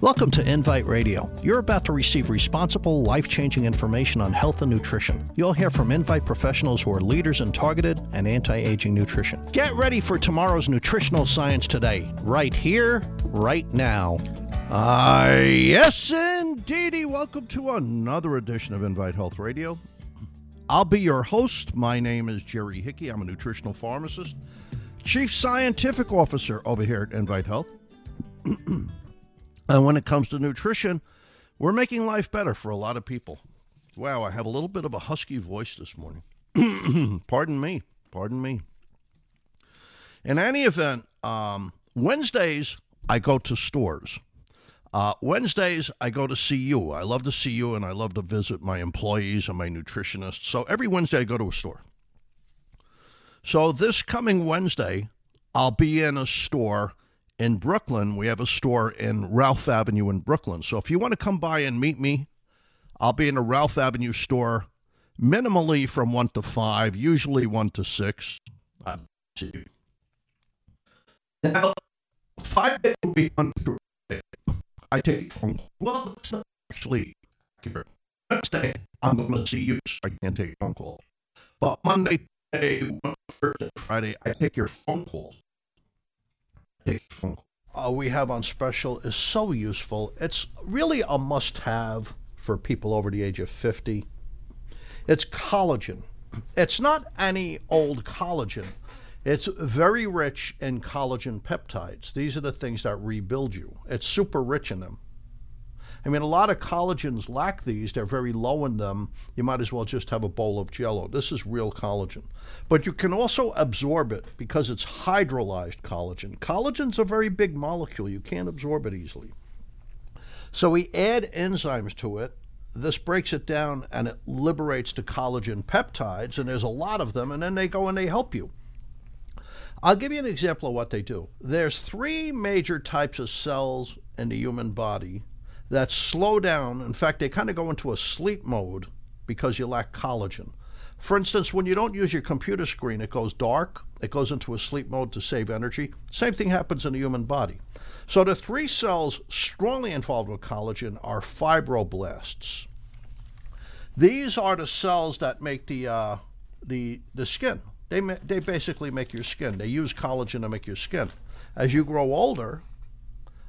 Welcome to Invite Radio. You're about to receive responsible, life-changing information on health and nutrition. You'll hear from Invite professionals who are leaders in targeted and anti-aging nutrition. Get ready for tomorrow's nutritional science today, right here, right now. Ah, uh, yes, indeedy. Welcome to another edition of Invite Health Radio. I'll be your host. My name is Jerry Hickey. I'm a nutritional pharmacist, chief scientific officer over here at Invite Health. and when it comes to nutrition, we're making life better for a lot of people. Wow, I have a little bit of a husky voice this morning. pardon me. Pardon me. In any event, um, Wednesdays I go to stores. Uh, Wednesdays, I go to see you. I love to see you and I love to visit my employees and my nutritionists. So every Wednesday, I go to a store. So this coming Wednesday, I'll be in a store in Brooklyn. We have a store in Ralph Avenue in Brooklyn. So if you want to come by and meet me, I'll be in a Ralph Avenue store minimally from 1 to 5, usually 1 to 6. Now, 5 will be through. I take phone Well, it's not actually accurate. Wednesday, I'm going to see you, so I can't take phone calls. But Monday, Thursday, Friday, I take your phone calls. Uh, we have on special is so useful. It's really a must have for people over the age of 50. It's collagen. It's not any old collagen. It's very rich in collagen peptides. These are the things that rebuild you. It's super rich in them. I mean, a lot of collagens lack these. They're very low in them. You might as well just have a bowl of jello. This is real collagen. But you can also absorb it because it's hydrolyzed collagen. Collagen's a very big molecule. You can't absorb it easily. So we add enzymes to it. This breaks it down and it liberates the collagen peptides, and there's a lot of them, and then they go and they help you. I'll give you an example of what they do. There's three major types of cells in the human body that slow down. In fact, they kind of go into a sleep mode because you lack collagen. For instance, when you don't use your computer screen, it goes dark, it goes into a sleep mode to save energy. Same thing happens in the human body. So the three cells strongly involved with collagen are fibroblasts. These are the cells that make the uh, the the skin. They, they basically make your skin. They use collagen to make your skin. As you grow older,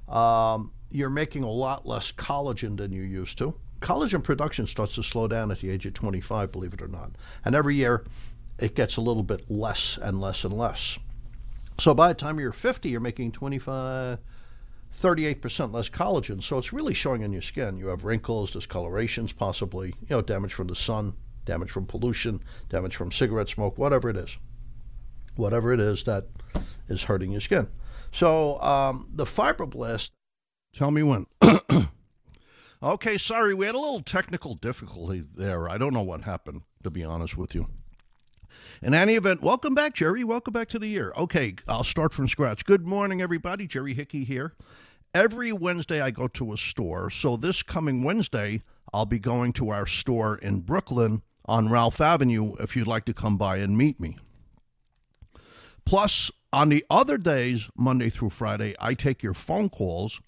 um, you're making a lot less collagen than you used to. Collagen production starts to slow down at the age of 25, believe it or not. And every year, it gets a little bit less and less and less. So by the time you're 50, you're making 25, 38% less collagen. So it's really showing in your skin. You have wrinkles, discolorations, possibly, you know, damage from the sun damage from pollution, damage from cigarette smoke, whatever it is. Whatever it is that is hurting your skin. So um, the fibroblast, tell me when. okay, sorry, we had a little technical difficulty there. I don't know what happened, to be honest with you. In any event, welcome back, Jerry. Welcome back to the year. Okay, I'll start from scratch. Good morning, everybody. Jerry Hickey here. Every Wednesday, I go to a store. So this coming Wednesday, I'll be going to our store in Brooklyn on Ralph Avenue if you'd like to come by and meet me. Plus, on the other days, Monday through Friday, I take your phone calls.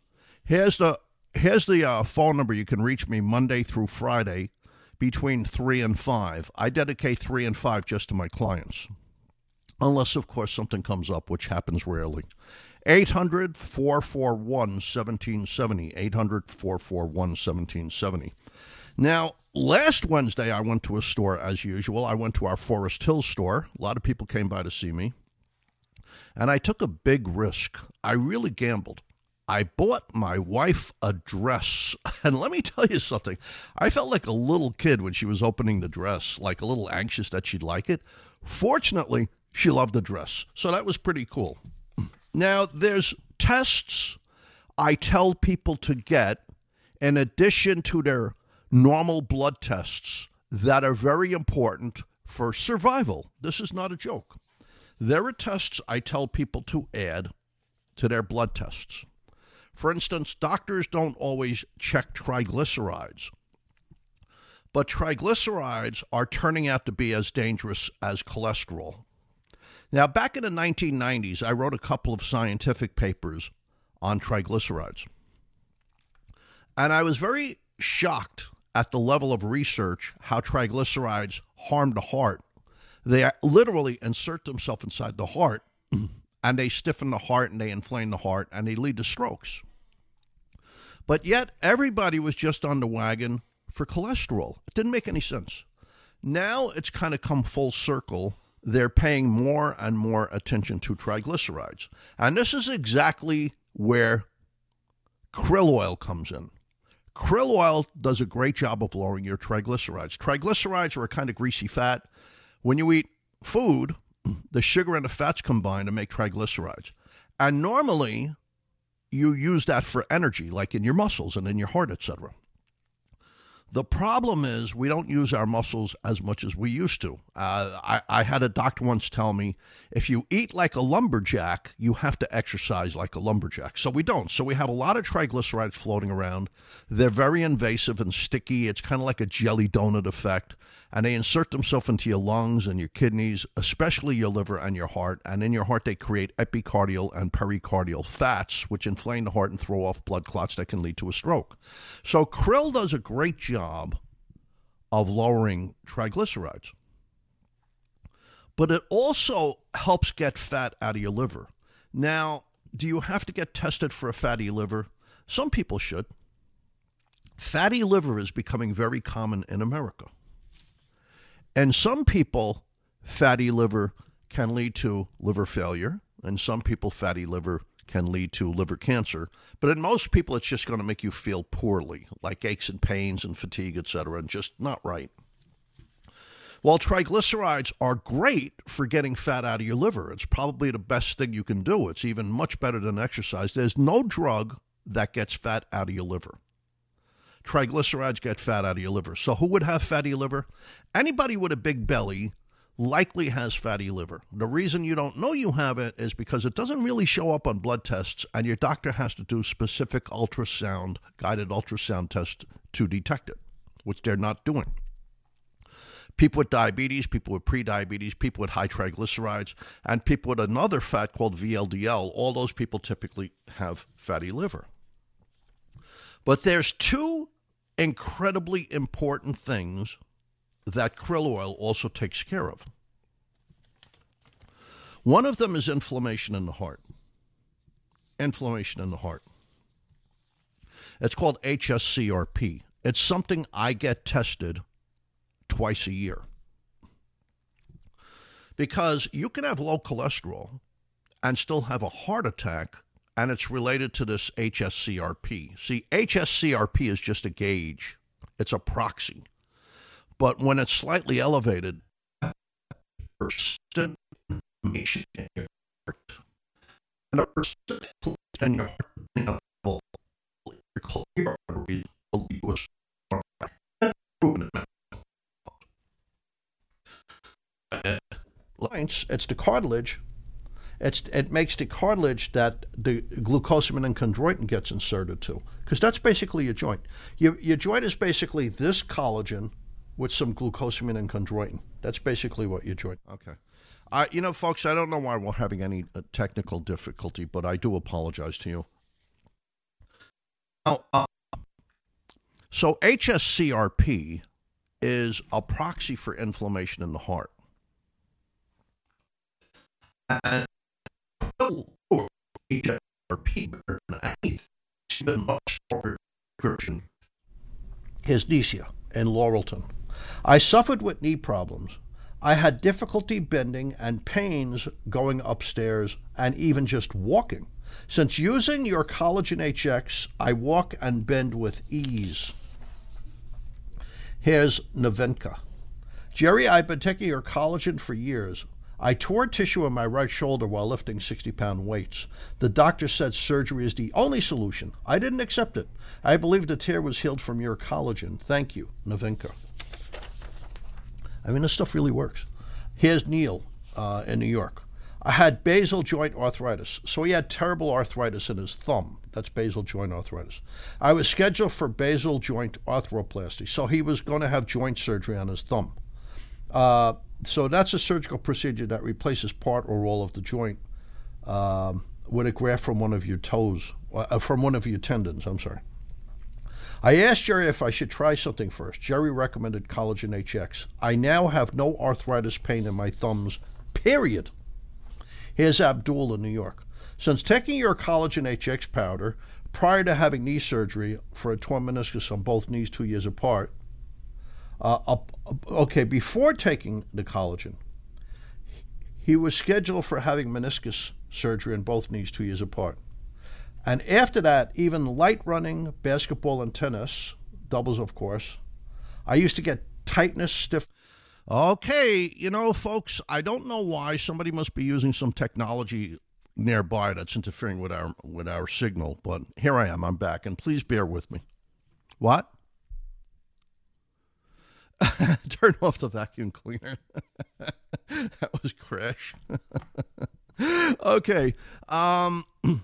Here's the here's the uh, phone number you can reach me Monday through Friday between 3 and 5. I dedicate 3 and 5 just to my clients. Unless, of course, something comes up, which happens rarely. 800 441 1770. 800 441 1770. Now, last Wednesday, I went to a store as usual. I went to our Forest Hill store. A lot of people came by to see me. And I took a big risk. I really gambled. I bought my wife a dress. And let me tell you something. I felt like a little kid when she was opening the dress, like a little anxious that she'd like it. Fortunately, she loved the dress. So that was pretty cool. Now, there's tests I tell people to get, in addition to their normal blood tests that are very important for survival. This is not a joke. There are tests I tell people to add to their blood tests. For instance, doctors don't always check triglycerides, but triglycerides are turning out to be as dangerous as cholesterol. Now, back in the 1990s, I wrote a couple of scientific papers on triglycerides. And I was very shocked at the level of research how triglycerides harm the heart. They literally insert themselves inside the heart and they stiffen the heart and they inflame the heart and they lead to strokes. But yet, everybody was just on the wagon for cholesterol. It didn't make any sense. Now it's kind of come full circle. They're paying more and more attention to triglycerides. And this is exactly where krill oil comes in. Krill oil does a great job of lowering your triglycerides. Triglycerides are a kind of greasy fat. When you eat food, the sugar and the fats combine to make triglycerides. And normally, you use that for energy, like in your muscles and in your heart, etc. The problem is we don't use our muscles as much as we used to. Uh, I, I, had a doctor once tell me if you eat like a lumberjack, you have to exercise like a lumberjack. So we don't. So we have a lot of triglycerides floating around. They're very invasive and sticky. It's kind of like a jelly donut effect and they insert themselves into your lungs and your kidneys, especially your liver and your heart. And in your heart, they create epicardial and pericardial fats, which inflame the heart and throw off blood clots that can lead to a stroke. So, krill does a great job of lowering triglycerides. But it also helps get fat out of your liver. Now, do you have to get tested for a fatty liver? Some people should. Fatty liver is becoming very common in America. And some people, fatty liver can lead to liver failure, and some people, fatty liver can lead to liver cancer. But in most people, it's just going to make you feel poorly, like aches and pains and fatigue, etc., and just not right. While triglycerides are great for getting fat out of your liver, it's probably the best thing you can do. It's even much better than exercise. There's no drug that gets fat out of your liver triglycerides get fat out of your liver. So, who would have fatty liver? Anybody with a big belly likely has fatty liver. The reason you don't know you have it is because it doesn't really show up on blood tests, and your doctor has to do specific ultrasound, guided ultrasound tests to detect it, which they're not doing. People with diabetes, people with prediabetes, people with high triglycerides, and people with another fat called VLDL, all those people typically have fatty liver. But there's two incredibly important things that krill oil also takes care of. One of them is inflammation in the heart. Inflammation in the heart. It's called HSCRP. It's something I get tested twice a year. Because you can have low cholesterol and still have a heart attack and it's related to this HSCRP. See, HSCRP is just a gauge, it's a proxy. But when it's slightly elevated, persistent inflammation in your heart, and a persistent in your heart, your arteries will lead to a lines, it's the cartilage it's, it makes the cartilage that the glucosamine and chondroitin gets inserted to, because that's basically your joint. Your, your joint is basically this collagen with some glucosamine and chondroitin. That's basically what your joint. Okay. You know, folks, I don't know why we're having any uh, technical difficulty, but I do apologize to you. Oh, uh, so HSCRP is a proxy for inflammation in the heart. And his Nesia and Laurelton. I suffered with knee problems. I had difficulty bending and pains going upstairs and even just walking. Since using your Collagen HX, I walk and bend with ease. Here's Navenka. Jerry, I've been taking your collagen for years. I tore tissue in my right shoulder while lifting 60 pound weights. The doctor said surgery is the only solution. I didn't accept it. I believe the tear was healed from your collagen. Thank you, Navinka. I mean, this stuff really works. Here's Neil uh, in New York. I had basal joint arthritis. So he had terrible arthritis in his thumb. That's basal joint arthritis. I was scheduled for basal joint arthroplasty. So he was going to have joint surgery on his thumb. Uh, so that's a surgical procedure that replaces part or all of the joint um, with a graft from one of your toes, uh, from one of your tendons. I'm sorry. I asked Jerry if I should try something first. Jerry recommended Collagen HX. I now have no arthritis pain in my thumbs, period. Here's Abdul in New York. Since taking your Collagen HX powder prior to having knee surgery for a torn meniscus on both knees two years apart, uh, okay, before taking the collagen, he was scheduled for having meniscus surgery in both knees two years apart. And after that, even light running, basketball, and tennis, doubles, of course, I used to get tightness, stiff. Okay, you know, folks, I don't know why somebody must be using some technology nearby that's interfering with our with our signal, but here I am. I'm back, and please bear with me. What? Turn off the vacuum cleaner. that was crash. okay. Um,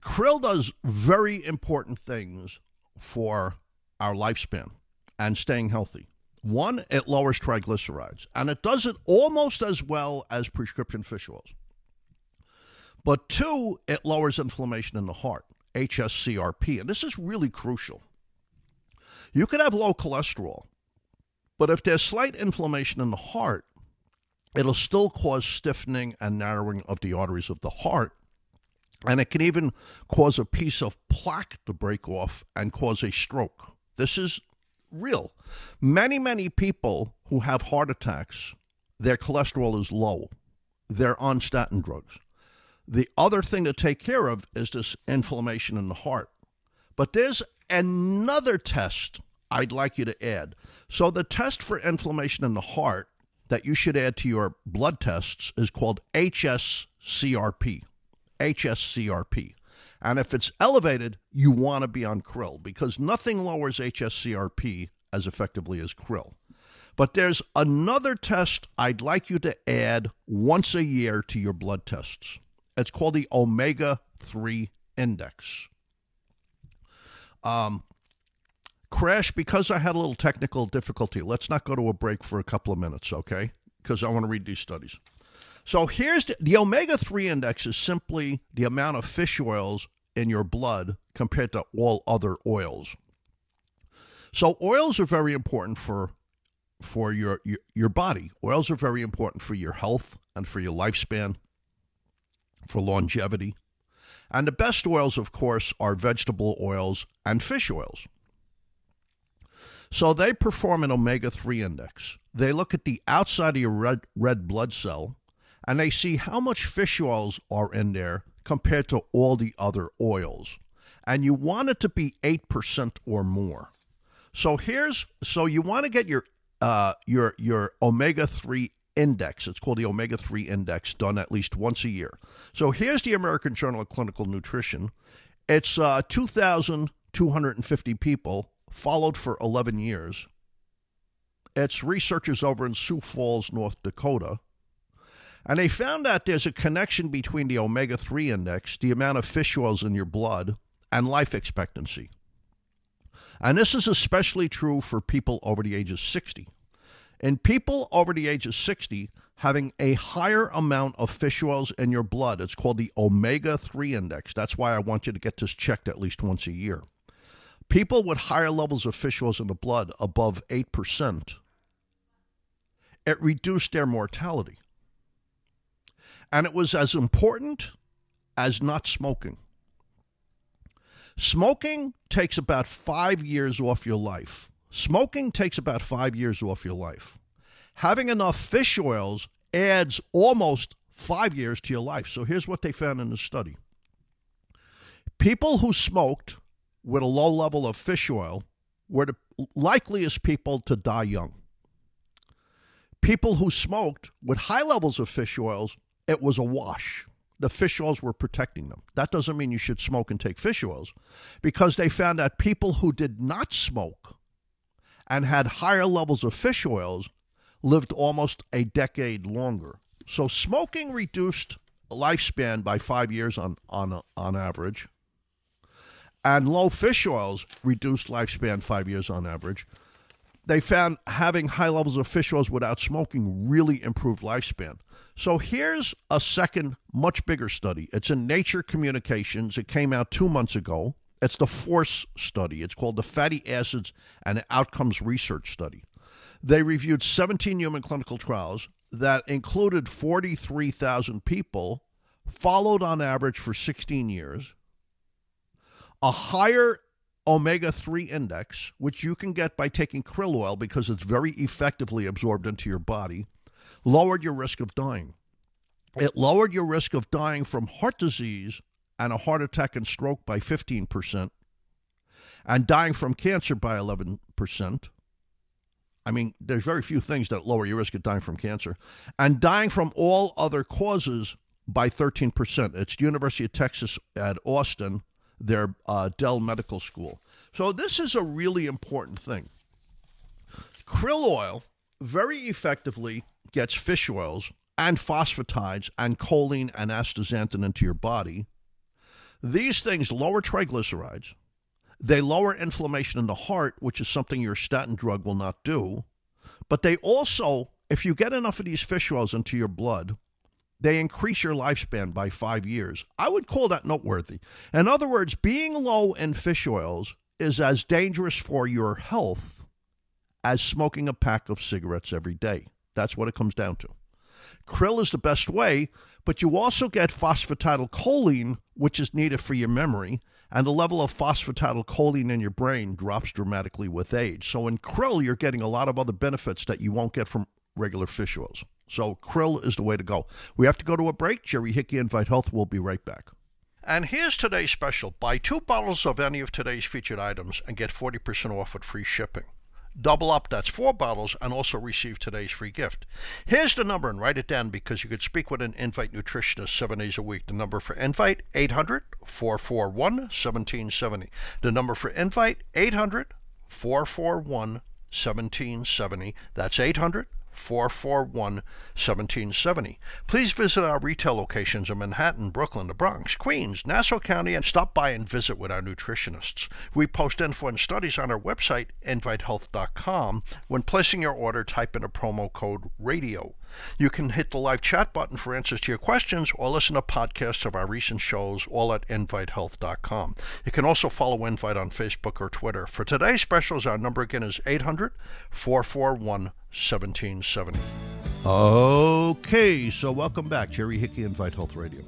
krill does very important things for our lifespan and staying healthy. One, it lowers triglycerides, and it does it almost as well as prescription fish oils. But two, it lowers inflammation in the heart, HSCRP, and this is really crucial. You could have low cholesterol, but if there's slight inflammation in the heart, it'll still cause stiffening and narrowing of the arteries of the heart. And it can even cause a piece of plaque to break off and cause a stroke. This is real. Many, many people who have heart attacks, their cholesterol is low. They're on statin drugs. The other thing to take care of is this inflammation in the heart. But there's another test I'd like you to add. So, the test for inflammation in the heart that you should add to your blood tests is called HSCRP. HSCRP. And if it's elevated, you want to be on krill because nothing lowers HSCRP as effectively as krill. But there's another test I'd like you to add once a year to your blood tests. It's called the omega 3 index. Um, Crash, because I had a little technical difficulty, let's not go to a break for a couple of minutes, okay? Because I want to read these studies. So here's the, the omega 3 index is simply the amount of fish oils in your blood compared to all other oils. So oils are very important for for your, your your body. Oils are very important for your health and for your lifespan for longevity. And the best oils, of course, are vegetable oils and fish oils. So they perform an omega 3 index. They look at the outside of your red, red blood cell and they see how much fish oils are in there compared to all the other oils. And you want it to be 8% or more. So here's so you want to get your uh, your your omega 3 index. It's called the omega 3 index, done at least once a year. So here's the American Journal of Clinical Nutrition. It's uh, 2,250 people, followed for 11 years. It's researchers over in Sioux Falls, North Dakota. And they found out there's a connection between the omega 3 index, the amount of fish oils in your blood, and life expectancy. And this is especially true for people over the age of 60. In people over the age of 60, having a higher amount of fish oils in your blood, it's called the omega 3 index. That's why I want you to get this checked at least once a year. People with higher levels of fish oils in the blood, above 8%, it reduced their mortality. And it was as important as not smoking. Smoking takes about five years off your life. Smoking takes about five years off your life. Having enough fish oils adds almost five years to your life. So here's what they found in the study people who smoked with a low level of fish oil were the likeliest people to die young. people who smoked with high levels of fish oils, it was a wash. The fish oils were protecting them. That doesn't mean you should smoke and take fish oils because they found that people who did not smoke and had higher levels of fish oils lived almost a decade longer. So smoking reduced lifespan by five years on on on average, and low fish oils reduced lifespan five years on average. They found having high levels of fish oils without smoking really improved lifespan. So here's a second, much bigger study. It's in Nature Communications. It came out two months ago. It's the FORCE study. It's called the Fatty Acids and Outcomes Research Study. They reviewed 17 human clinical trials that included 43,000 people, followed on average for 16 years, a higher omega 3 index, which you can get by taking krill oil because it's very effectively absorbed into your body, lowered your risk of dying. It lowered your risk of dying from heart disease and a heart attack and stroke by 15%, and dying from cancer by 11%. I mean, there's very few things that lower your risk of dying from cancer, and dying from all other causes by 13%. It's the University of Texas at Austin, their uh, Dell Medical School. So this is a really important thing. Krill oil very effectively gets fish oils and phosphatides and choline and astaxanthin into your body. These things lower triglycerides, they lower inflammation in the heart, which is something your statin drug will not do. But they also, if you get enough of these fish oils into your blood, they increase your lifespan by five years. I would call that noteworthy. In other words, being low in fish oils is as dangerous for your health as smoking a pack of cigarettes every day. That's what it comes down to. Krill is the best way, but you also get phosphatidylcholine, which is needed for your memory, and the level of phosphatidylcholine in your brain drops dramatically with age. So in krill, you're getting a lot of other benefits that you won't get from regular fish oils. So krill is the way to go. We have to go to a break. Jerry Hickey Invite Health will be right back. And here's today's special. Buy two bottles of any of today's featured items and get 40% off with free shipping. Double up, that's four bottles, and also receive today's free gift. Here's the number, and write it down because you could speak with an Invite nutritionist seven days a week. The number for Invite, 800 441 1770. The number for Invite, 800 441 1770. That's 800 441 1770. Please visit our retail locations in Manhattan, Brooklyn, the Bronx, Queens, Nassau County, and stop by and visit with our nutritionists. We post info and studies on our website, invitehealth.com. When placing your order, type in a promo code RADIO. You can hit the live chat button for answers to your questions or listen to podcasts of our recent shows, all at invitehealth.com. You can also follow Invite on Facebook or Twitter. For today's specials, our number again is 800 441 1770. Okay, so welcome back, Jerry Hickey, Invite Health Radio.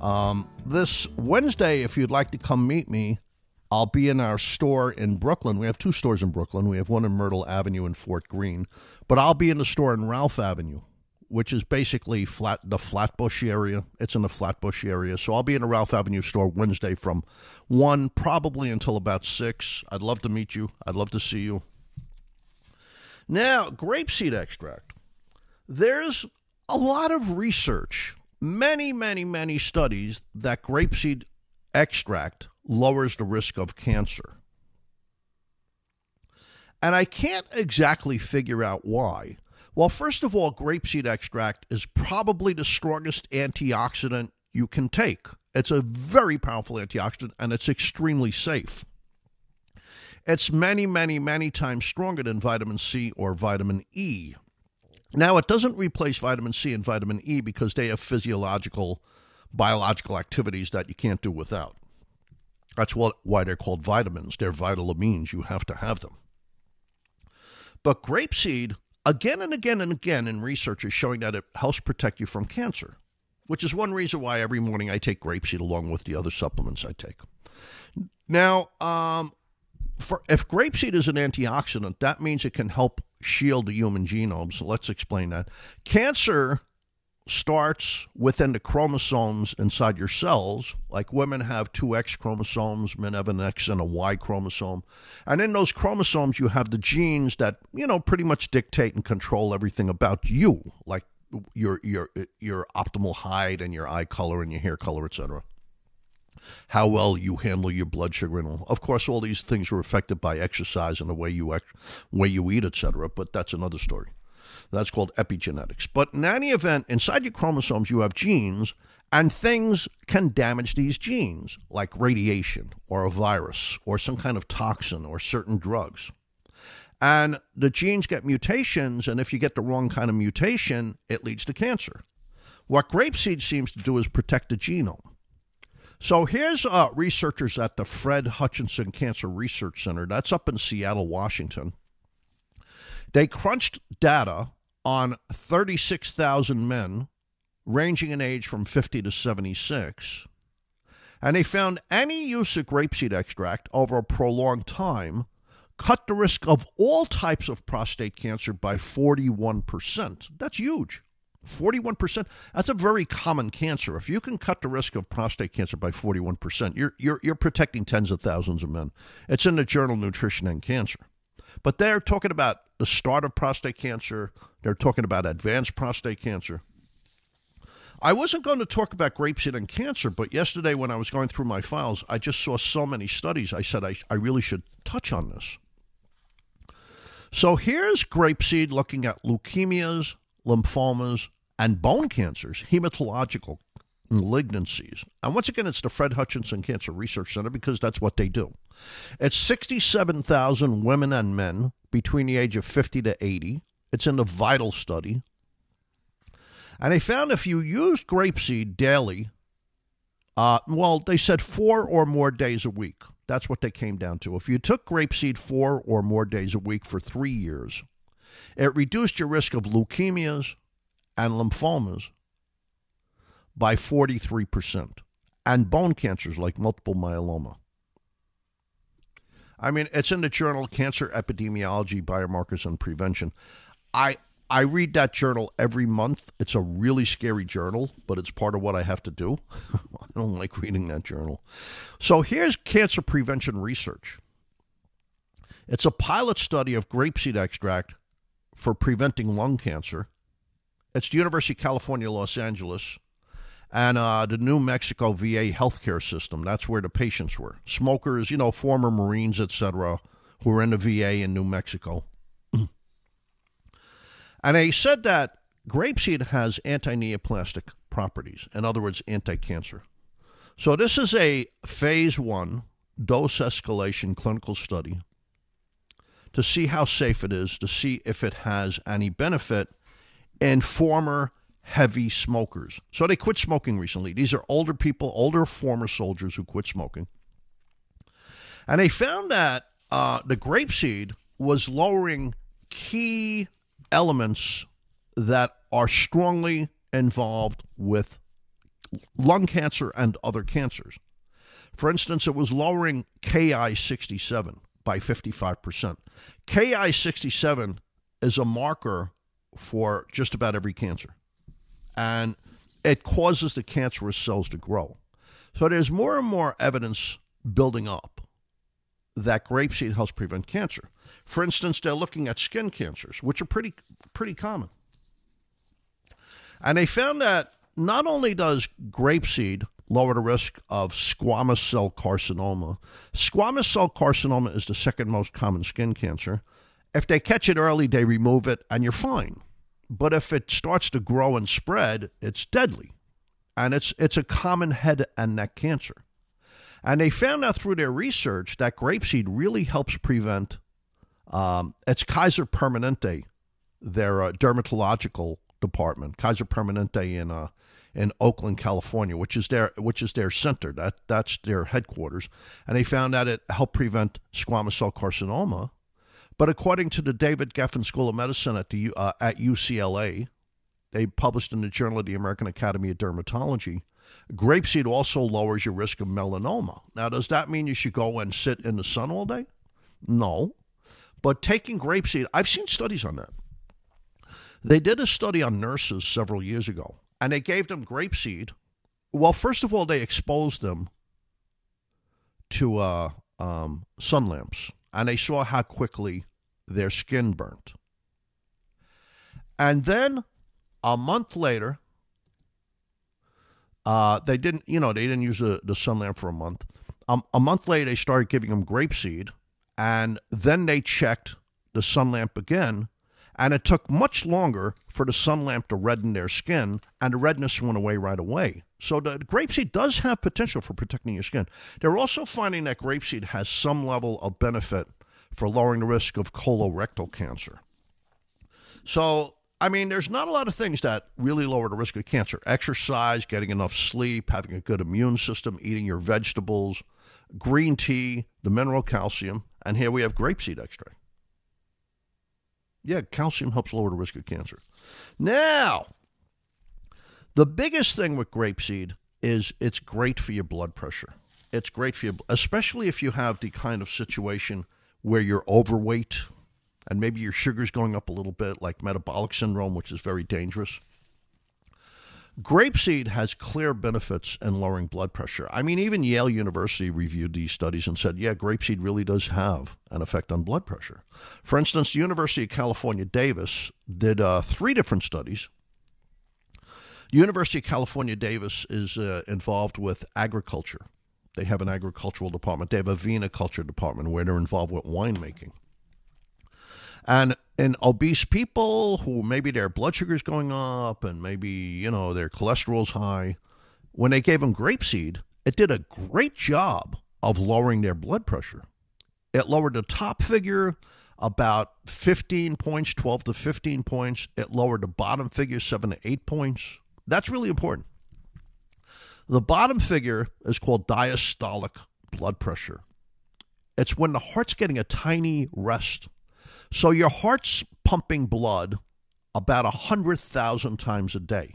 Um, this Wednesday, if you'd like to come meet me, I'll be in our store in Brooklyn. We have two stores in Brooklyn. We have one in Myrtle Avenue and Fort Greene, but I'll be in the store in Ralph Avenue, which is basically flat the Flatbush area. It's in the Flatbush area, so I'll be in the Ralph Avenue store Wednesday from one probably until about six. I'd love to meet you. I'd love to see you. Now, grapeseed extract. There's a lot of research, many, many, many studies that grapeseed extract lowers the risk of cancer. And I can't exactly figure out why. Well, first of all, grapeseed extract is probably the strongest antioxidant you can take. It's a very powerful antioxidant and it's extremely safe. It's many, many, many times stronger than vitamin C or vitamin E. Now, it doesn't replace vitamin C and vitamin E because they have physiological, biological activities that you can't do without. That's what, why they're called vitamins. They're vital amines. You have to have them. But grapeseed, again and again and again in research, is showing that it helps protect you from cancer, which is one reason why every morning I take grapeseed along with the other supplements I take. Now, um, for, if grapeseed is an antioxidant, that means it can help shield the human genome. So let's explain that. Cancer starts within the chromosomes inside your cells. Like women have two X chromosomes, men have an X and a Y chromosome. And in those chromosomes, you have the genes that, you know, pretty much dictate and control everything about you, like your your your optimal height and your eye color and your hair color, etc. How well you handle your blood sugar, and of course, all these things are affected by exercise and the way you ex- way you eat, etc. But that's another story. That's called epigenetics. But in any event, inside your chromosomes, you have genes, and things can damage these genes, like radiation or a virus or some kind of toxin or certain drugs. And the genes get mutations, and if you get the wrong kind of mutation, it leads to cancer. What grapeseed seems to do is protect the genome. So here's uh, researchers at the Fred Hutchinson Cancer Research Center, that's up in Seattle, Washington. They crunched data on 36,000 men ranging in age from 50 to 76, and they found any use of grapeseed extract over a prolonged time cut the risk of all types of prostate cancer by 41%. That's huge. 41%. That's a very common cancer. If you can cut the risk of prostate cancer by 41%, you're, you're, you're protecting tens of thousands of men. It's in the journal Nutrition and Cancer. But they're talking about the start of prostate cancer, they're talking about advanced prostate cancer. I wasn't going to talk about grapeseed and cancer, but yesterday when I was going through my files, I just saw so many studies. I said I, I really should touch on this. So here's grapeseed looking at leukemias, lymphomas, and bone cancers, hematological malignancies. And once again, it's the Fred Hutchinson Cancer Research Center because that's what they do. It's 67,000 women and men between the age of 50 to 80. It's in the VITAL study. And they found if you used grapeseed daily, uh, well, they said four or more days a week. That's what they came down to. If you took grapeseed four or more days a week for three years, it reduced your risk of leukemias and lymphomas by 43%, and bone cancers like multiple myeloma. I mean, it's in the journal Cancer Epidemiology, Biomarkers, and Prevention. I I read that journal every month. It's a really scary journal, but it's part of what I have to do. I don't like reading that journal. So here's cancer prevention research. It's a pilot study of grapeseed extract for preventing lung cancer. It's the University of California, Los Angeles, and uh, the New Mexico VA healthcare system. That's where the patients were. Smokers, you know, former Marines, etc., who were in the VA in New Mexico. and they said that grapeseed has anti-neoplastic properties, in other words, anti-cancer. So this is a phase one dose escalation clinical study to see how safe it is, to see if it has any benefit in former heavy smokers. So they quit smoking recently. These are older people, older former soldiers who quit smoking. And they found that uh, the grapeseed was lowering key elements that are strongly involved with lung cancer and other cancers. For instance, it was lowering Ki67 by 55%. Ki67 is a marker for just about every cancer and it causes the cancerous cells to grow. So there's more and more evidence building up that grapeseed helps prevent cancer. For instance, they're looking at skin cancers, which are pretty pretty common. And they found that not only does grapeseed lower the risk of squamous cell carcinoma, squamous cell carcinoma is the second most common skin cancer. If they catch it early, they remove it, and you're fine. But if it starts to grow and spread, it's deadly. And it's, it's a common head and neck cancer. And they found out through their research that grapeseed really helps prevent, um, it's Kaiser Permanente, their uh, dermatological department, Kaiser Permanente in, uh, in Oakland, California, which is their which is their center. That that's their headquarters, and they found out it helped prevent squamous cell carcinoma but according to the David Geffen School of Medicine at, the, uh, at UCLA, they published in the Journal of the American Academy of Dermatology, grapeseed also lowers your risk of melanoma. Now, does that mean you should go and sit in the sun all day? No. But taking grapeseed, I've seen studies on that. They did a study on nurses several years ago, and they gave them grapeseed. Well, first of all, they exposed them to uh, um, sun lamps, and they saw how quickly their skin burnt. And then a month later, uh, they didn't, you know, they didn't use the, the sun lamp for a month. Um, a month later, they started giving them grapeseed, and then they checked the sun lamp again, and it took much longer for the sun lamp to redden their skin, and the redness went away right away. So the grapeseed does have potential for protecting your skin. They're also finding that grapeseed has some level of benefit for lowering the risk of colorectal cancer. So, I mean, there's not a lot of things that really lower the risk of cancer. Exercise, getting enough sleep, having a good immune system, eating your vegetables, green tea, the mineral calcium, and here we have grapeseed extract. Yeah, calcium helps lower the risk of cancer. Now, the biggest thing with grapeseed is it's great for your blood pressure. It's great for you, especially if you have the kind of situation where you're overweight and maybe your sugar's going up a little bit, like metabolic syndrome, which is very dangerous. Grapeseed has clear benefits in lowering blood pressure. I mean, even Yale University reviewed these studies and said, yeah, grapeseed really does have an effect on blood pressure. For instance, the University of California, Davis did uh, three different studies. University of California, Davis is uh, involved with agriculture. They have an agricultural department. They have a viniculture department where they're involved with winemaking. And in obese people who maybe their blood sugar's going up and maybe, you know, their cholesterol's high, when they gave them grapeseed, it did a great job of lowering their blood pressure. It lowered the top figure about 15 points, 12 to 15 points. It lowered the bottom figure 7 to 8 points. That's really important. The bottom figure is called diastolic blood pressure. It's when the heart's getting a tiny rest so your heart's pumping blood about 100,000 times a day.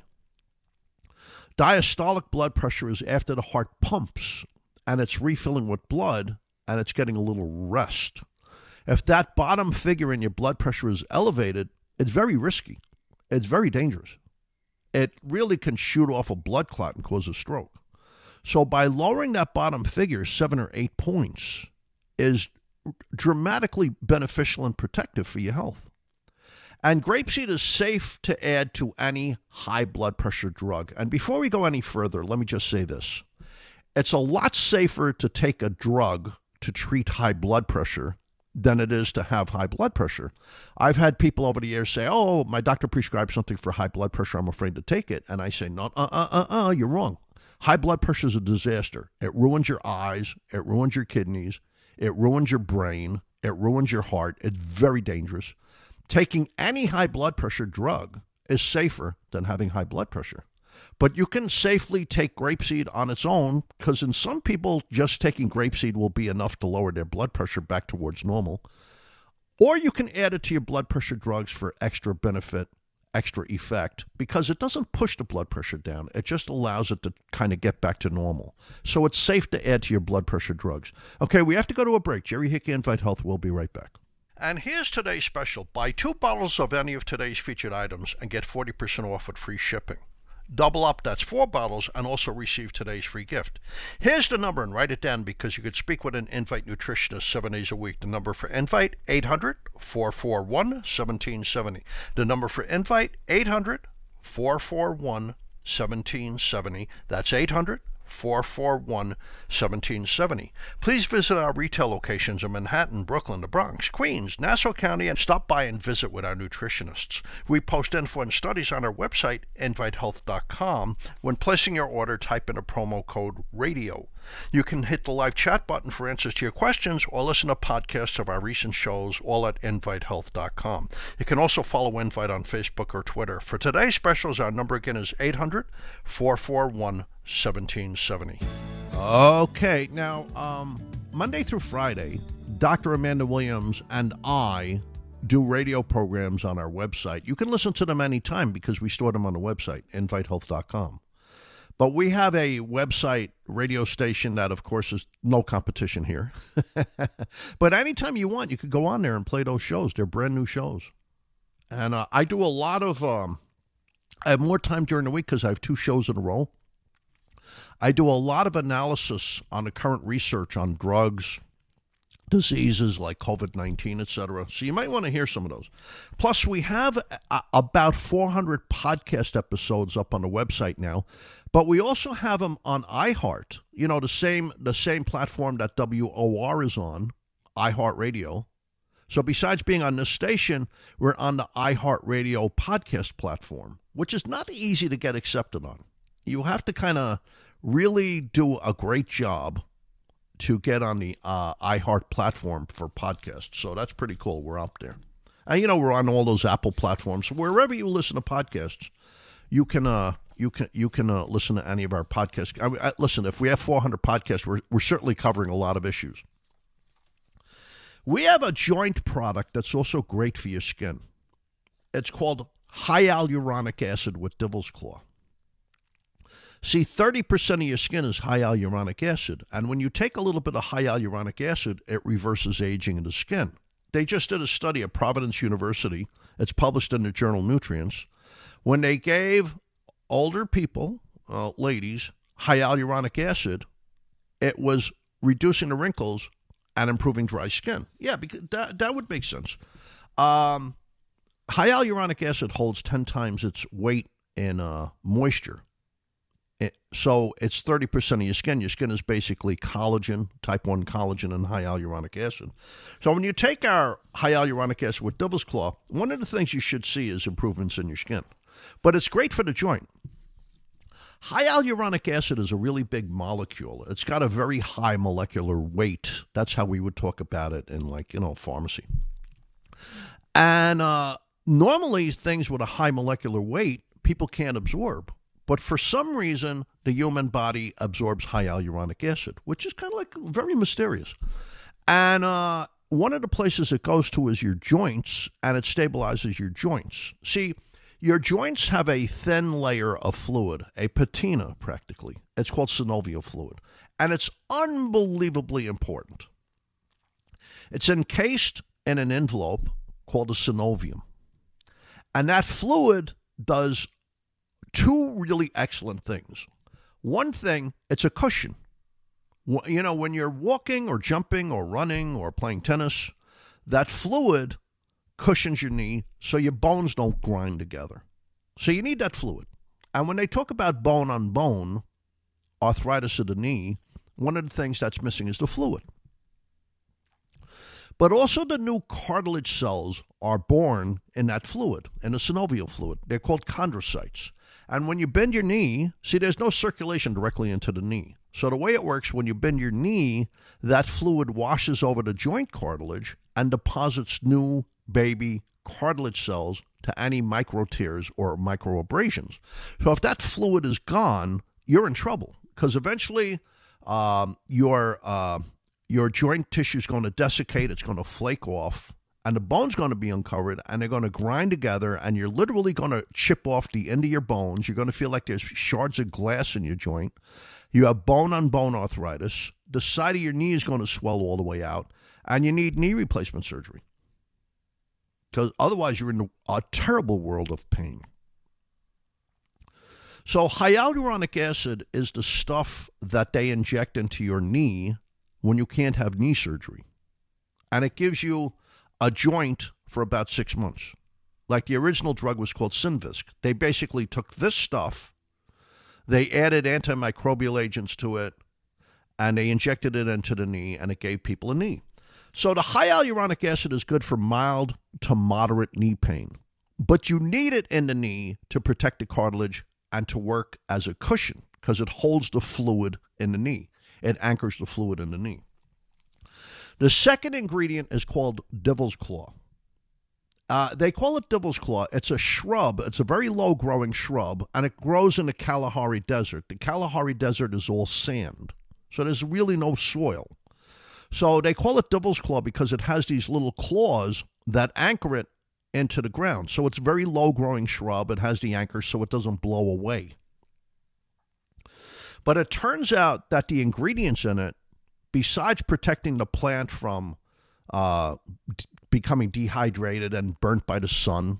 Diastolic blood pressure is after the heart pumps and it's refilling with blood and it's getting a little rest. If that bottom figure in your blood pressure is elevated, it's very risky. It's very dangerous. It really can shoot off a blood clot and cause a stroke. So by lowering that bottom figure seven or eight points is dramatically beneficial and protective for your health. And grapeseed is safe to add to any high blood pressure drug. And before we go any further, let me just say this it's a lot safer to take a drug to treat high blood pressure than it is to have high blood pressure. I've had people over the years say, Oh, my doctor prescribed something for high blood pressure. I'm afraid to take it. And I say, No, uh, uh, uh, uh, you're wrong. High blood pressure is a disaster. It ruins your eyes, it ruins your kidneys, it ruins your brain. It ruins your heart. It's very dangerous. Taking any high blood pressure drug is safer than having high blood pressure. But you can safely take grapeseed on its own because in some people, just taking grapeseed will be enough to lower their blood pressure back towards normal. Or you can add it to your blood pressure drugs for extra benefit extra effect because it doesn't push the blood pressure down. It just allows it to kind of get back to normal. So it's safe to add to your blood pressure drugs. Okay, we have to go to a break. Jerry Hickey Invite Health will be right back. And here's today's special. Buy two bottles of any of today's featured items and get 40% off with free shipping. Double up, that's four bottles, and also receive today's free gift. Here's the number, and write it down because you could speak with an Invite nutritionist seven days a week. The number for Invite, 800 441 1770. The number for Invite, 800 441 1770. That's 800 441 1770. Please visit our retail locations in Manhattan, Brooklyn, the Bronx, Queens, Nassau County, and stop by and visit with our nutritionists. We post info and studies on our website, invitehealth.com. When placing your order, type in a promo code RADIO. You can hit the live chat button for answers to your questions or listen to podcasts of our recent shows, all at invitehealth.com. You can also follow Invite on Facebook or Twitter. For today's specials, our number again is 800 441 1770. Okay, now, um, Monday through Friday, Dr. Amanda Williams and I do radio programs on our website. You can listen to them anytime because we store them on the website, invitehealth.com. But we have a website radio station that, of course, is no competition here. but anytime you want, you could go on there and play those shows. They're brand new shows. And uh, I do a lot of um, I have more time during the week because I have two shows in a row. I do a lot of analysis on the current research on drugs, diseases like COVID 19, et cetera. So you might want to hear some of those. Plus, we have a- about 400 podcast episodes up on the website now, but we also have them on iHeart, you know, the same, the same platform that WOR is on, iHeartRadio. So besides being on this station, we're on the iHeartRadio podcast platform, which is not easy to get accepted on. You have to kind of really do a great job to get on the uh, iHeart platform for podcasts. So that's pretty cool. We're up there. And you know, we're on all those Apple platforms. Wherever you listen to podcasts, you can uh, you can you can uh, listen to any of our podcasts. I, I, listen, if we have 400 podcasts, we're we're certainly covering a lot of issues. We have a joint product that's also great for your skin. It's called hyaluronic acid with devil's claw. See, 30% of your skin is hyaluronic acid. And when you take a little bit of hyaluronic acid, it reverses aging in the skin. They just did a study at Providence University. It's published in the journal Nutrients. When they gave older people, uh, ladies, hyaluronic acid, it was reducing the wrinkles and improving dry skin. Yeah, because that, that would make sense. Um, hyaluronic acid holds 10 times its weight in uh, moisture. It, so it's 30% of your skin. Your skin is basically collagen, type 1 collagen, and hyaluronic acid. So when you take our hyaluronic acid with devil's claw, one of the things you should see is improvements in your skin. But it's great for the joint. Hyaluronic acid is a really big molecule. It's got a very high molecular weight. That's how we would talk about it in, like, you know, pharmacy. And uh, normally, things with a high molecular weight, people can't absorb. But for some reason, the human body absorbs hyaluronic acid, which is kind of like very mysterious. And uh, one of the places it goes to is your joints, and it stabilizes your joints. See, your joints have a thin layer of fluid, a patina practically. It's called synovial fluid, and it's unbelievably important. It's encased in an envelope called a synovium. And that fluid does two really excellent things. One thing, it's a cushion. You know, when you're walking or jumping or running or playing tennis, that fluid cushions your knee so your bones don't grind together. So you need that fluid. And when they talk about bone on bone, arthritis of the knee, one of the things that's missing is the fluid. But also, the new cartilage cells are born in that fluid, in the synovial fluid. They're called chondrocytes. And when you bend your knee, see, there's no circulation directly into the knee. So the way it works, when you bend your knee, that fluid washes over the joint cartilage and deposits new baby cartilage cells to any micro tears or micro abrasions. So if that fluid is gone, you're in trouble because eventually um, your uh, your joint tissue is going to desiccate, it's going to flake off, and the bone's going to be uncovered, and they're going to grind together, and you're literally going to chip off the end of your bones. You're going to feel like there's shards of glass in your joint. You have bone on bone arthritis. The side of your knee is going to swell all the way out, and you need knee replacement surgery. Because otherwise, you're in a terrible world of pain. So, hyaluronic acid is the stuff that they inject into your knee when you can't have knee surgery. And it gives you a joint for about six months. Like the original drug was called Synvisc. They basically took this stuff, they added antimicrobial agents to it, and they injected it into the knee, and it gave people a knee. So the hyaluronic acid is good for mild to moderate knee pain, but you need it in the knee to protect the cartilage and to work as a cushion because it holds the fluid in the knee. It anchors the fluid in the knee. The second ingredient is called devil's claw. Uh, they call it devil's claw. It's a shrub. It's a very low growing shrub, and it grows in the Kalahari Desert. The Kalahari Desert is all sand, so there's really no soil. So they call it devil's claw because it has these little claws that anchor it into the ground. So it's a very low growing shrub. It has the anchor so it doesn't blow away. But it turns out that the ingredients in it, besides protecting the plant from uh, d- becoming dehydrated and burnt by the sun,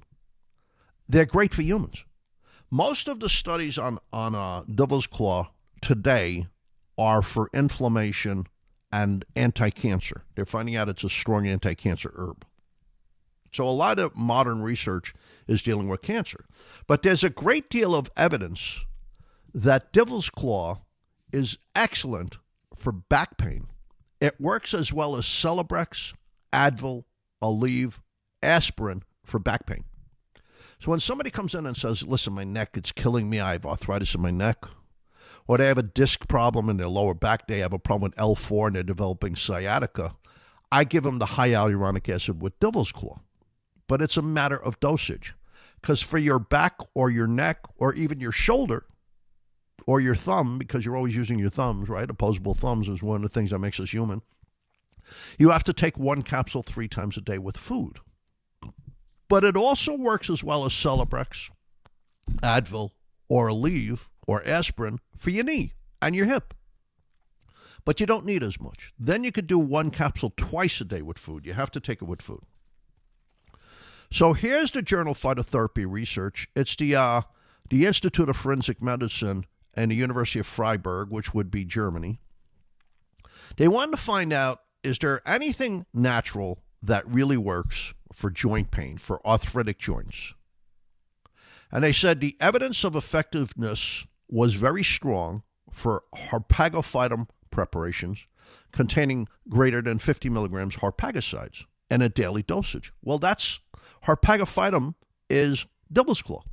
they're great for humans. Most of the studies on on uh, devil's claw today are for inflammation and anti-cancer. They're finding out it's a strong anti-cancer herb. So a lot of modern research is dealing with cancer. But there's a great deal of evidence that devil's claw is excellent for back pain. It works as well as Celebrex, Advil, Aleve, aspirin for back pain. So when somebody comes in and says, "Listen, my neck it's killing me. I have arthritis in my neck," or they have a disc problem in their lower back, they have a problem with L4 and they're developing sciatica, I give them the hyaluronic acid with devil's claw. But it's a matter of dosage. Because for your back or your neck or even your shoulder or your thumb, because you're always using your thumbs, right? Opposable thumbs is one of the things that makes us human. You have to take one capsule three times a day with food. But it also works as well as Celebrex, Advil, or Aleve, or aspirin for your knee and your hip. But you don't need as much. Then you could do one capsule twice a day with food. You have to take it with food. So here's the journal Phytotherapy Research. It's the uh, the Institute of Forensic Medicine and the University of Freiburg, which would be Germany. They wanted to find out is there anything natural that really works for joint pain, for arthritic joints? And they said the evidence of effectiveness was very strong for harpagophytum preparations containing greater than 50 milligrams harpagosides and a daily dosage. Well, that's harpagophytum is devil's claw.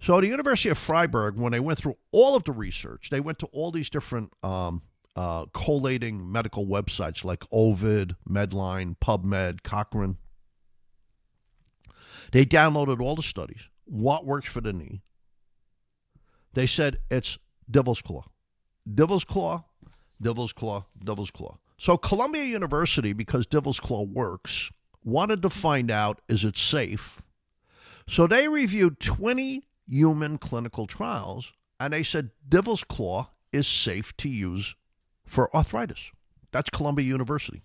So, the University of Freiburg, when they went through all of the research, they went to all these different um, uh, collating medical websites like Ovid, Medline, PubMed, Cochrane. They downloaded all the studies. What works for the knee? They said it's devil's claw. Devil's claw, devil's claw, devil's claw. So Columbia University, because devil's claw works, wanted to find out is it safe. So they reviewed 20 human clinical trials and they said devil's claw is safe to use for arthritis. That's Columbia University.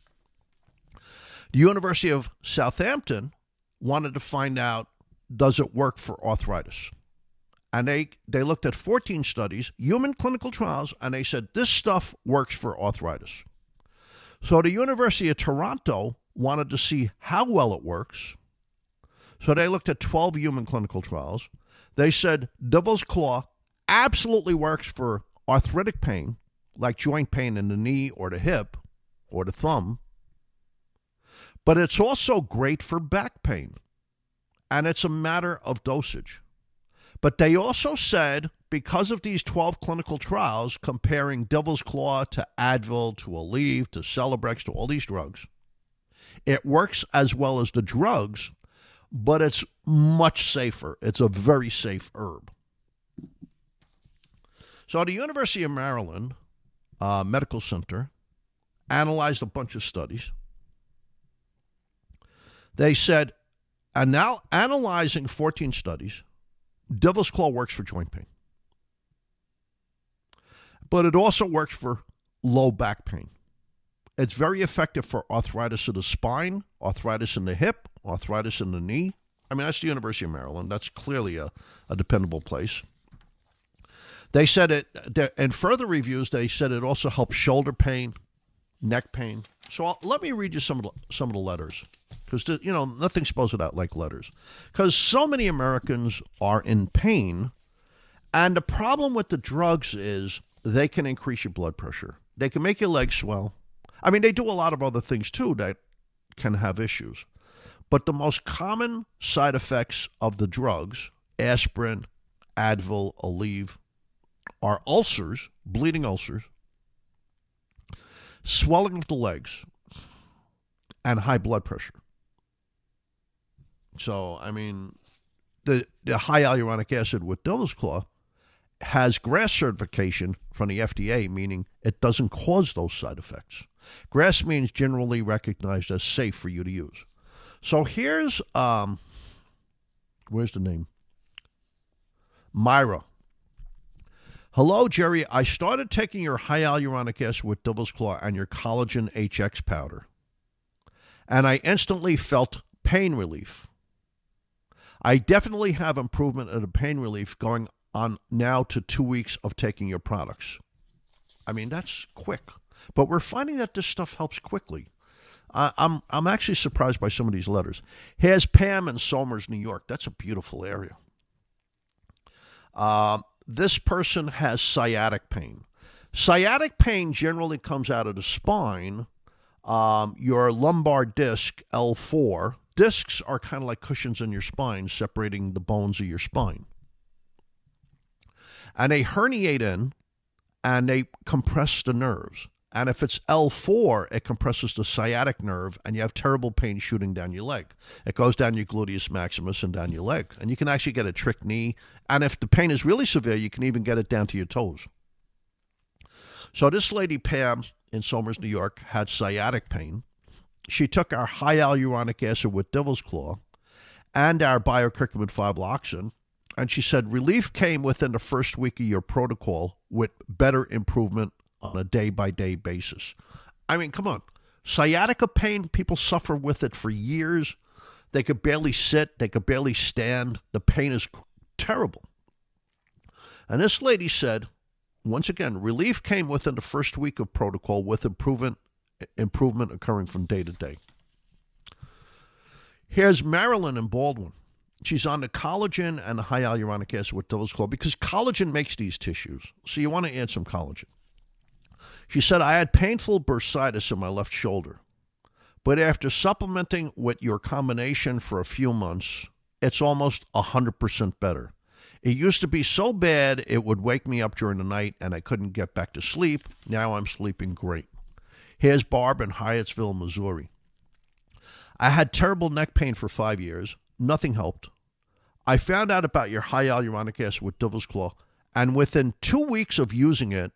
The University of Southampton wanted to find out does it work for arthritis? and they, they looked at 14 studies, human clinical trials, and they said this stuff works for arthritis. So the University of Toronto wanted to see how well it works. So they looked at 12 human clinical trials. They said devil's claw absolutely works for arthritic pain, like joint pain in the knee or the hip or the thumb. But it's also great for back pain. And it's a matter of dosage. But they also said because of these 12 clinical trials comparing Devil's Claw to Advil to Aleve to Celebrex to all these drugs, it works as well as the drugs, but it's much safer. It's a very safe herb. So the University of Maryland uh, Medical Center analyzed a bunch of studies. They said, and now analyzing 14 studies, Devil's Claw works for joint pain, but it also works for low back pain. It's very effective for arthritis of the spine, arthritis in the hip, arthritis in the knee. I mean, that's the University of Maryland. That's clearly a, a dependable place. They said it, in further reviews, they said it also helps shoulder pain, neck pain. So I'll, let me read you some of the, some of the letters because you know nothing spells it out like letters because so many americans are in pain and the problem with the drugs is they can increase your blood pressure they can make your legs swell i mean they do a lot of other things too that can have issues but the most common side effects of the drugs aspirin advil aleve are ulcers bleeding ulcers swelling of the legs and high blood pressure so, I mean, the, the high hyaluronic acid with Devil's Claw has GRAS certification from the FDA, meaning it doesn't cause those side effects. GRAS means generally recognized as safe for you to use. So here's, um, where's the name? Myra. Hello, Jerry. I started taking your hyaluronic acid with Devil's Claw and your collagen HX powder, and I instantly felt pain relief. I definitely have improvement in the pain relief going on now to two weeks of taking your products. I mean, that's quick. But we're finding that this stuff helps quickly. I'm I'm actually surprised by some of these letters. Has Pam in Somers, New York. That's a beautiful area. Uh, this person has sciatic pain. Sciatic pain generally comes out of the spine, um, your lumbar disc L4. Discs are kind of like cushions in your spine, separating the bones of your spine. And they herniate in and they compress the nerves. And if it's L4, it compresses the sciatic nerve, and you have terrible pain shooting down your leg. It goes down your gluteus maximus and down your leg. And you can actually get a trick knee. And if the pain is really severe, you can even get it down to your toes. So this lady, Pam, in Somers, New York, had sciatic pain. She took our hyaluronic acid with devil's claw and our biocurcumin fibrinoxin, and she said relief came within the first week of your protocol with better improvement on a day by day basis. I mean, come on. Sciatica pain, people suffer with it for years. They could barely sit, they could barely stand. The pain is terrible. And this lady said, once again, relief came within the first week of protocol with improvement improvement occurring from day to day. Here's Marilyn in Baldwin. She's on the collagen and the hyaluronic acid with Devil's Claw because collagen makes these tissues. So you want to add some collagen. She said, I had painful bursitis in my left shoulder, but after supplementing with your combination for a few months, it's almost 100% better. It used to be so bad it would wake me up during the night and I couldn't get back to sleep. Now I'm sleeping great. Here's Barb in Hyattsville, Missouri. I had terrible neck pain for five years. Nothing helped. I found out about your hyaluronic acid with Devil's Claw, and within two weeks of using it,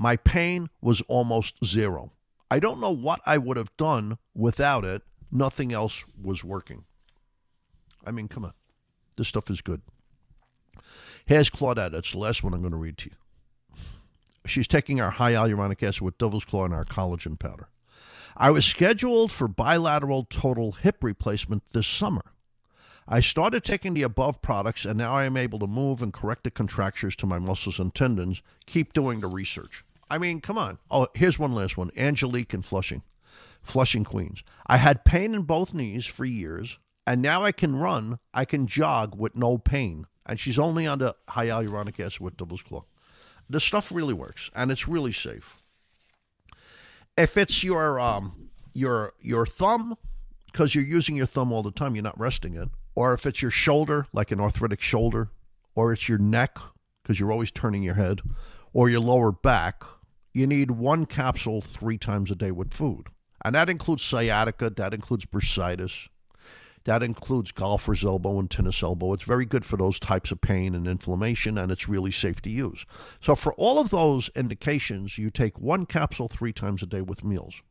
my pain was almost zero. I don't know what I would have done without it. Nothing else was working. I mean, come on. This stuff is good. Here's Claudette. That's the last one I'm going to read to you. She's taking our high hyaluronic acid with devil's claw and our collagen powder. I was scheduled for bilateral total hip replacement this summer. I started taking the above products and now I am able to move and correct the contractures to my muscles and tendons. Keep doing the research. I mean, come on. Oh, here's one last one Angelique in Flushing, Flushing, Queens. I had pain in both knees for years, and now I can run, I can jog with no pain. And she's only on the hyaluronic acid with devil's claw. The stuff really works, and it's really safe. If it's your um, your your thumb, because you're using your thumb all the time, you're not resting it, or if it's your shoulder, like an arthritic shoulder, or it's your neck, because you're always turning your head, or your lower back, you need one capsule three times a day with food. And that includes sciatica, that includes bursitis, that includes golfer's elbow and tennis elbow. It's very good for those types of pain and inflammation, and it's really safe to use. So, for all of those indications, you take one capsule three times a day with meals.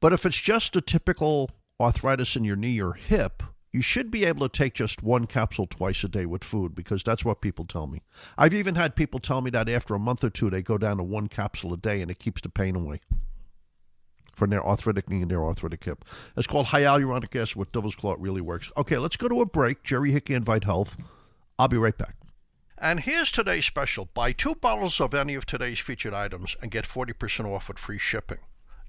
But if it's just a typical arthritis in your knee or hip, you should be able to take just one capsule twice a day with food because that's what people tell me. I've even had people tell me that after a month or two, they go down to one capsule a day and it keeps the pain away from their arthritic knee and their arthritic hip. It's called hyaluronic acid with Devil's Claw. It really works. Okay, let's go to a break. Jerry Hickey, Invite Health. I'll be right back. And here's today's special. Buy two bottles of any of today's featured items and get 40% off with free shipping.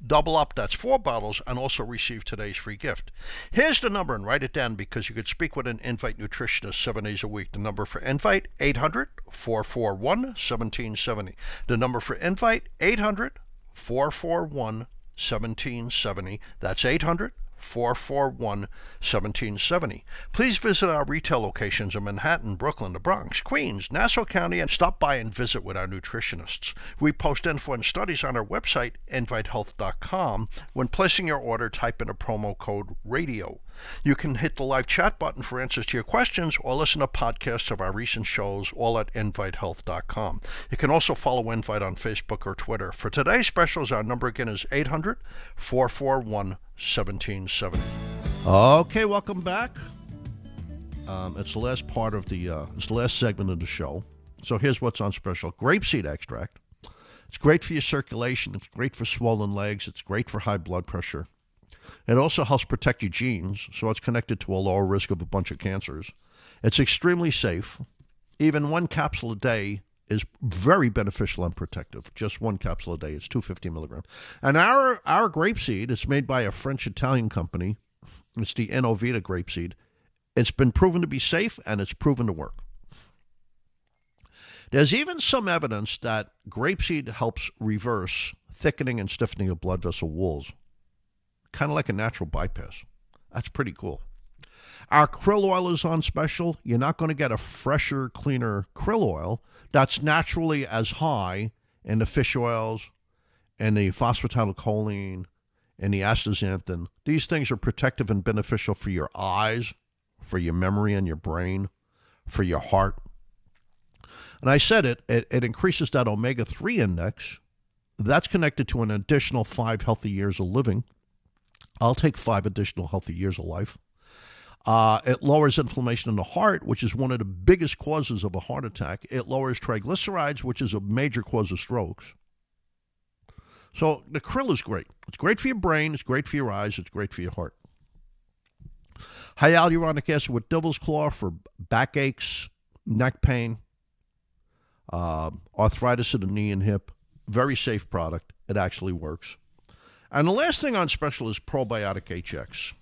Double up, that's four bottles, and also receive today's free gift. Here's the number, and write it down because you could speak with an Invite nutritionist seven days a week. The number for Invite, 800 441 1770. The number for Invite, 800 441 1770. That's 800 441 1770. Please visit our retail locations in Manhattan, Brooklyn, the Bronx, Queens, Nassau County, and stop by and visit with our nutritionists. We post info and studies on our website, invitehealth.com. When placing your order, type in a promo code RADIO. You can hit the live chat button for answers to your questions or listen to podcasts of our recent shows, all at invitehealth.com. You can also follow Invite on Facebook or Twitter. For today's specials, our number again is 800 441 1770. Okay, welcome back. Um, it's the last part of the, uh, it's the last segment of the show. So here's what's on special grapeseed extract. It's great for your circulation. It's great for swollen legs. It's great for high blood pressure. It also helps protect your genes, so it's connected to a lower risk of a bunch of cancers. It's extremely safe. Even one capsule a day is very beneficial and protective. Just one capsule a day. It's 250 milligram. And our our grape seed, it's made by a French Italian company. It's the Enovita grape seed. It's been proven to be safe and it's proven to work. There's even some evidence that grapeseed helps reverse thickening and stiffening of blood vessel walls, kind of like a natural bypass. That's pretty cool. Our krill oil is on special. You're not going to get a fresher, cleaner krill oil that's naturally as high in the fish oils and the phosphatidylcholine and the astaxanthin. These things are protective and beneficial for your eyes, for your memory and your brain, for your heart. And I said it, it, it increases that omega 3 index. That's connected to an additional five healthy years of living. I'll take five additional healthy years of life. Uh, it lowers inflammation in the heart, which is one of the biggest causes of a heart attack. It lowers triglycerides, which is a major cause of strokes. So the krill is great. It's great for your brain, it's great for your eyes, it's great for your heart. Hyaluronic acid with devil's claw for backaches, neck pain, uh, arthritis in the knee and hip. Very safe product. It actually works. And the last thing on special is probiotic HX.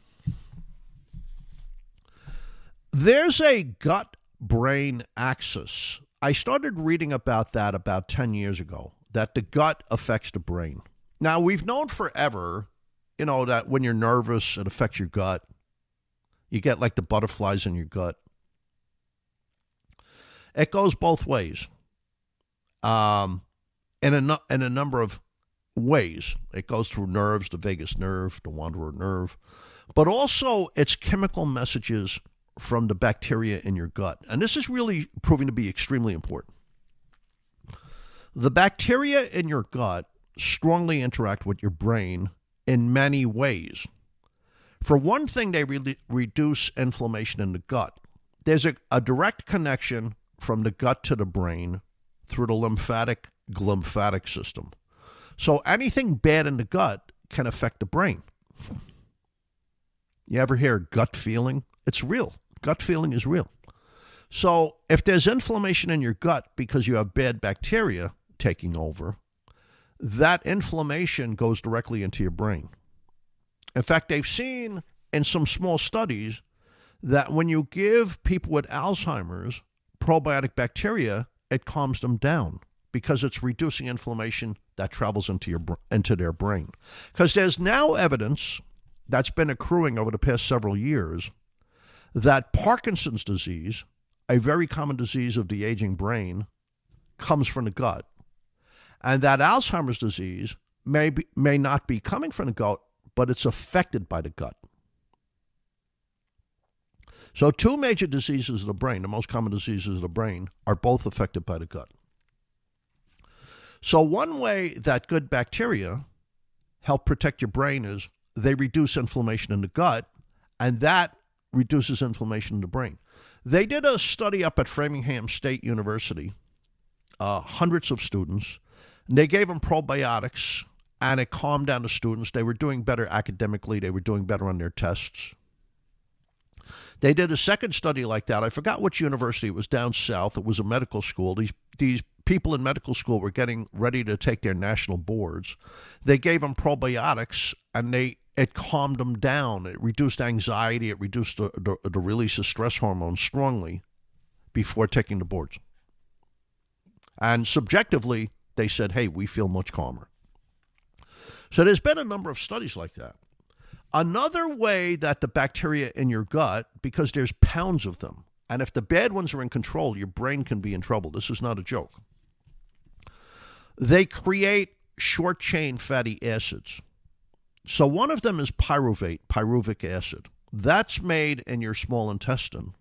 There's a gut brain axis. I started reading about that about 10 years ago, that the gut affects the brain. Now, we've known forever, you know, that when you're nervous, it affects your gut. You get like the butterflies in your gut. It goes both ways. Um, in a, in a number of ways. It goes through nerves, the vagus nerve, the wanderer nerve, but also it's chemical messages from the bacteria in your gut. And this is really proving to be extremely important. The bacteria in your gut strongly interact with your brain in many ways. For one thing, they re- reduce inflammation in the gut. There's a, a direct connection from the gut to the brain through the lymphatic glymphatic system. So anything bad in the gut can affect the brain. You ever hear gut feeling? It's real. Gut feeling is real. So if there's inflammation in your gut because you have bad bacteria taking over, that inflammation goes directly into your brain. In fact, they've seen in some small studies that when you give people with Alzheimer's probiotic bacteria, it calms them down because it's reducing inflammation that travels into your into their brain. Because there's now evidence that's been accruing over the past several years that Parkinson's disease, a very common disease of the aging brain, comes from the gut, and that Alzheimer's disease may be, may not be coming from the gut, but it's affected by the gut. So, two major diseases of the brain, the most common diseases of the brain, are both affected by the gut. So, one way that good bacteria help protect your brain is they reduce inflammation in the gut, and that reduces inflammation in the brain. They did a study up at Framingham State University, uh, hundreds of students, and they gave them probiotics, and it calmed down the students. They were doing better academically, they were doing better on their tests. They did a second study like that. I forgot which university. It was down south. It was a medical school. These these people in medical school were getting ready to take their national boards. They gave them probiotics, and they it calmed them down. It reduced anxiety. It reduced the, the, the release of stress hormones strongly before taking the boards. And subjectively, they said, hey, we feel much calmer. So there's been a number of studies like that. Another way that the bacteria in your gut, because there's pounds of them, and if the bad ones are in control, your brain can be in trouble. This is not a joke. They create short chain fatty acids. So one of them is pyruvate, pyruvic acid. That's made in your small intestine.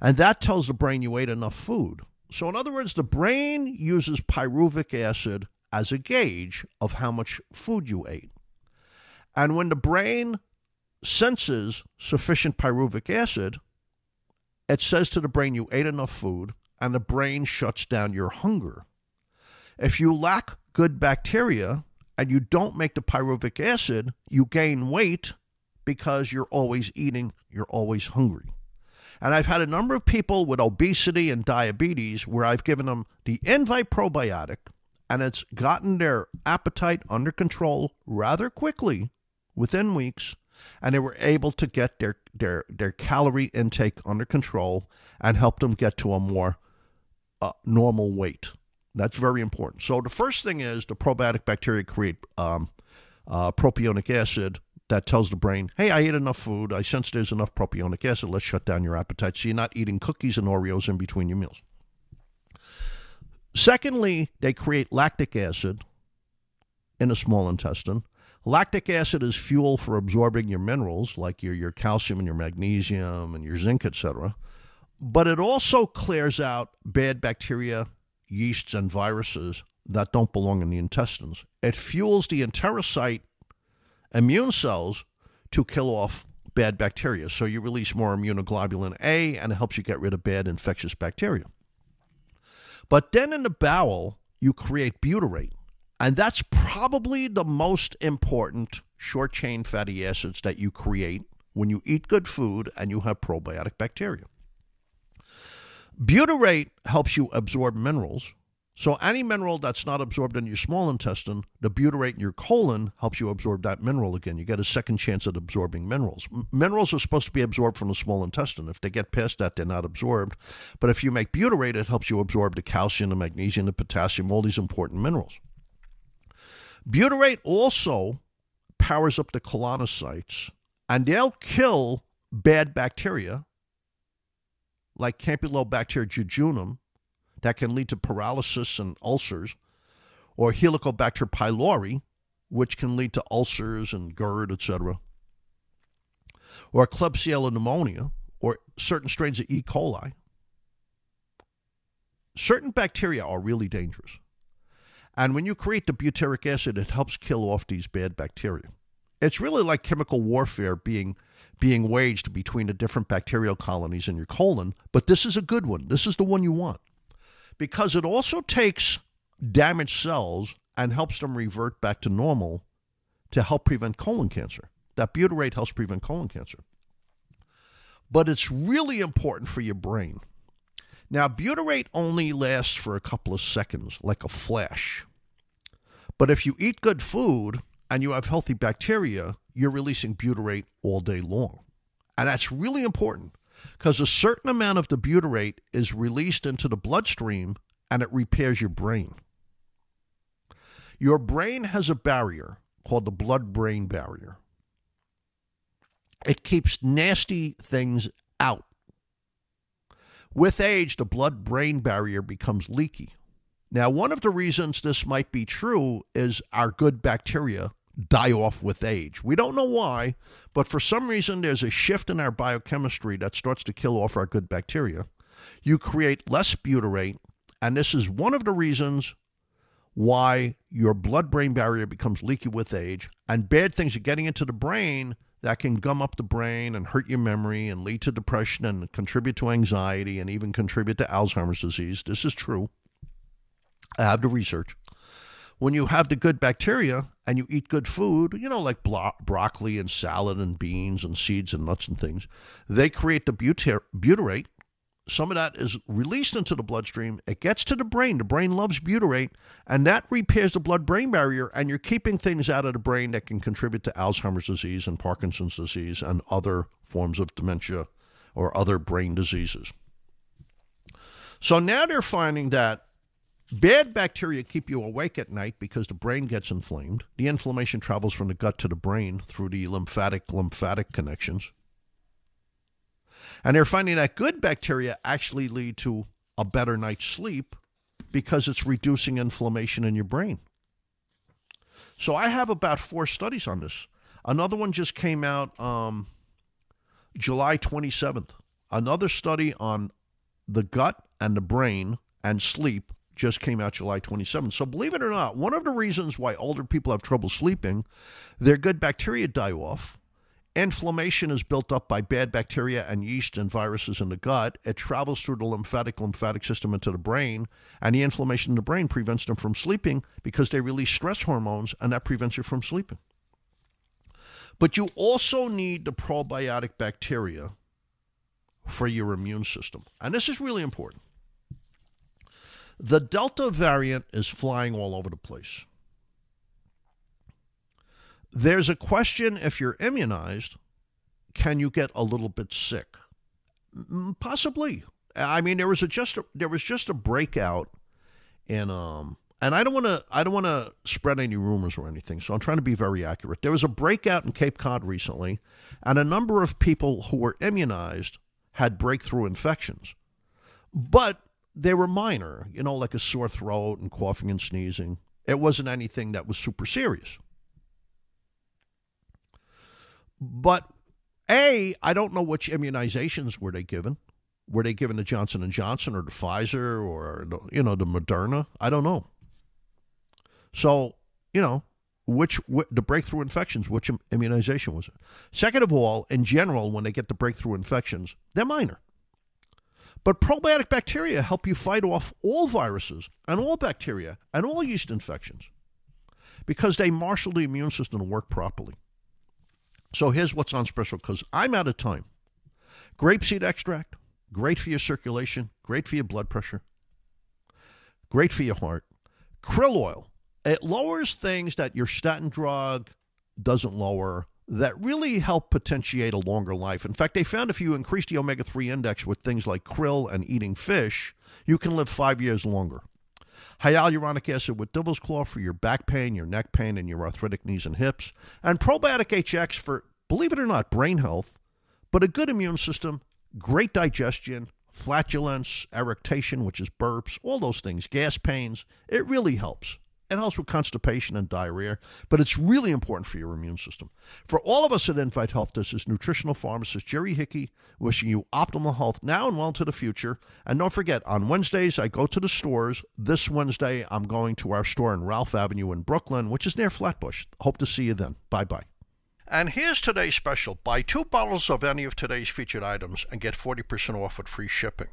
And that tells the brain you ate enough food. So, in other words, the brain uses pyruvic acid as a gauge of how much food you ate. And when the brain senses sufficient pyruvic acid, it says to the brain you ate enough food, and the brain shuts down your hunger. If you lack good bacteria, and you don't make the pyruvic acid, you gain weight because you're always eating, you're always hungry. And I've had a number of people with obesity and diabetes where I've given them the Invite probiotic and it's gotten their appetite under control rather quickly within weeks and they were able to get their their their calorie intake under control and help them get to a more uh, normal weight. That's very important. So the first thing is the probiotic bacteria create um, uh, propionic acid that tells the brain, "Hey, I ate enough food. I sense there's enough propionic acid. Let's shut down your appetite, so you're not eating cookies and Oreos in between your meals." Secondly, they create lactic acid in the small intestine. Lactic acid is fuel for absorbing your minerals like your, your calcium and your magnesium and your zinc, etc. But it also clears out bad bacteria, yeasts, and viruses that don't belong in the intestines. It fuels the enterocyte immune cells to kill off bad bacteria. So you release more immunoglobulin A and it helps you get rid of bad infectious bacteria. But then in the bowel, you create butyrate. And that's probably the most important short chain fatty acids that you create when you eat good food and you have probiotic bacteria. Butyrate helps you absorb minerals. So, any mineral that's not absorbed in your small intestine, the butyrate in your colon helps you absorb that mineral again. You get a second chance at absorbing minerals. M- minerals are supposed to be absorbed from the small intestine. If they get past that, they're not absorbed. But if you make butyrate, it helps you absorb the calcium, the magnesium, the potassium, all these important minerals. Butyrate also powers up the colonocytes, and they'll kill bad bacteria like Campylobacter jejunum that can lead to paralysis and ulcers, or Helicobacter pylori, which can lead to ulcers and GERD, etc., or Klebsiella pneumonia, or certain strains of E. coli. Certain bacteria are really dangerous. And when you create the butyric acid, it helps kill off these bad bacteria. It's really like chemical warfare being being waged between the different bacterial colonies in your colon, but this is a good one. This is the one you want. Because it also takes damaged cells and helps them revert back to normal to help prevent colon cancer. That butyrate helps prevent colon cancer. But it's really important for your brain. Now, butyrate only lasts for a couple of seconds, like a flash. But if you eat good food and you have healthy bacteria, you're releasing butyrate all day long. And that's really important because a certain amount of the butyrate is released into the bloodstream and it repairs your brain. Your brain has a barrier called the blood brain barrier. It keeps nasty things out with age, the blood brain barrier becomes leaky. Now, one of the reasons this might be true is our good bacteria die off with age. We don't know why, but for some reason, there's a shift in our biochemistry that starts to kill off our good bacteria. You create less butyrate, and this is one of the reasons why your blood brain barrier becomes leaky with age, and bad things are getting into the brain that can gum up the brain and hurt your memory and lead to depression and contribute to anxiety and even contribute to Alzheimer's disease. This is true. I have the research. When you have the good bacteria and you eat good food, you know, like blo- broccoli and salad and beans and seeds and nuts and things, they create the butyrate some of that is released into the bloodstream. It gets to the brain. The brain loves butyrate, and that repairs the blood brain barrier. And you're keeping things out of the brain that can contribute to Alzheimer's disease and Parkinson's disease and other forms of dementia or other brain diseases. So now they're finding that bad bacteria keep you awake at night because the brain gets inflamed. The inflammation travels from the gut to the brain through the lymphatic lymphatic connections. And they're finding that good bacteria actually lead to a better night's sleep because it's reducing inflammation in your brain. So I have about four studies on this. Another one just came out um, July 27th. Another study on the gut and the brain and sleep just came out July 27th. So believe it or not, one of the reasons why older people have trouble sleeping, their good bacteria die off Inflammation is built up by bad bacteria and yeast and viruses in the gut. It travels through the lymphatic lymphatic system into the brain, and the inflammation in the brain prevents them from sleeping because they release stress hormones, and that prevents you from sleeping. But you also need the probiotic bacteria for your immune system. And this is really important. The Delta variant is flying all over the place. There's a question if you're immunized, can you get a little bit sick? Possibly. I mean, there was a just a, there was just a breakout in um and I don't want to I don't want to spread any rumors or anything, so I'm trying to be very accurate. There was a breakout in Cape Cod recently, and a number of people who were immunized had breakthrough infections, but they were minor, you know, like a sore throat and coughing and sneezing. It wasn't anything that was super serious. But a, I don't know which immunizations were they given. Were they given the Johnson and Johnson or the Pfizer or you know the Moderna? I don't know. So, you know, which, the breakthrough infections, which immunization was it? Second of all, in general, when they get the breakthrough infections, they're minor. But probiotic bacteria help you fight off all viruses and all bacteria and all yeast infections because they marshal the immune system to work properly. So here's what's on special because I'm out of time. Grapeseed extract, great for your circulation, great for your blood pressure, great for your heart. Krill oil, it lowers things that your statin drug doesn't lower that really help potentiate a longer life. In fact, they found if you increase the omega 3 index with things like krill and eating fish, you can live five years longer. Hyaluronic acid with devil's claw for your back pain, your neck pain, and your arthritic knees and hips. And probiotic HX for, believe it or not, brain health, but a good immune system, great digestion, flatulence, eructation, which is burps, all those things, gas pains. It really helps. Helps with constipation and diarrhea, but it's really important for your immune system. For all of us at Invite Health, this is nutritional pharmacist Jerry Hickey wishing you optimal health now and well into the future. And don't forget, on Wednesdays, I go to the stores. This Wednesday, I'm going to our store in Ralph Avenue in Brooklyn, which is near Flatbush. Hope to see you then. Bye bye. And here's today's special buy two bottles of any of today's featured items and get 40% off with free shipping.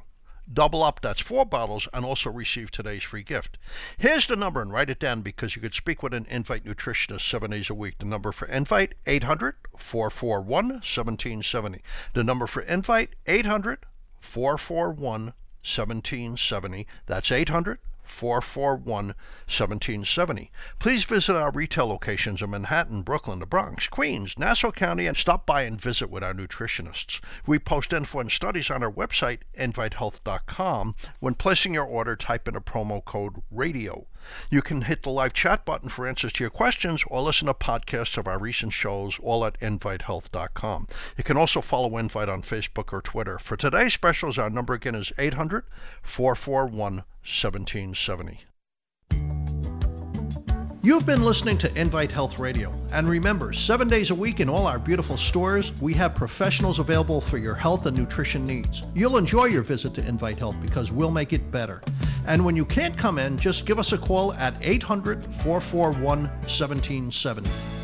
Double up, that's four bottles, and also receive today's free gift. Here's the number, and write it down because you could speak with an Invite nutritionist seven days a week. The number for Invite, 800 441 1770. The number for Invite, 800 441 1770. That's 800 441 1770. Please visit our retail locations in Manhattan, Brooklyn, the Bronx, Queens, Nassau County, and stop by and visit with our nutritionists. We post info and studies on our website, invitehealth.com. When placing your order, type in a promo code RADIO. You can hit the live chat button for answers to your questions or listen to podcasts of our recent shows, all at invitehealth.com. You can also follow Invite on Facebook or Twitter. For today's specials, our number again is 800 441 1770. You've been listening to Invite Health Radio. And remember, seven days a week in all our beautiful stores, we have professionals available for your health and nutrition needs. You'll enjoy your visit to Invite Health because we'll make it better. And when you can't come in, just give us a call at 800 441 1770.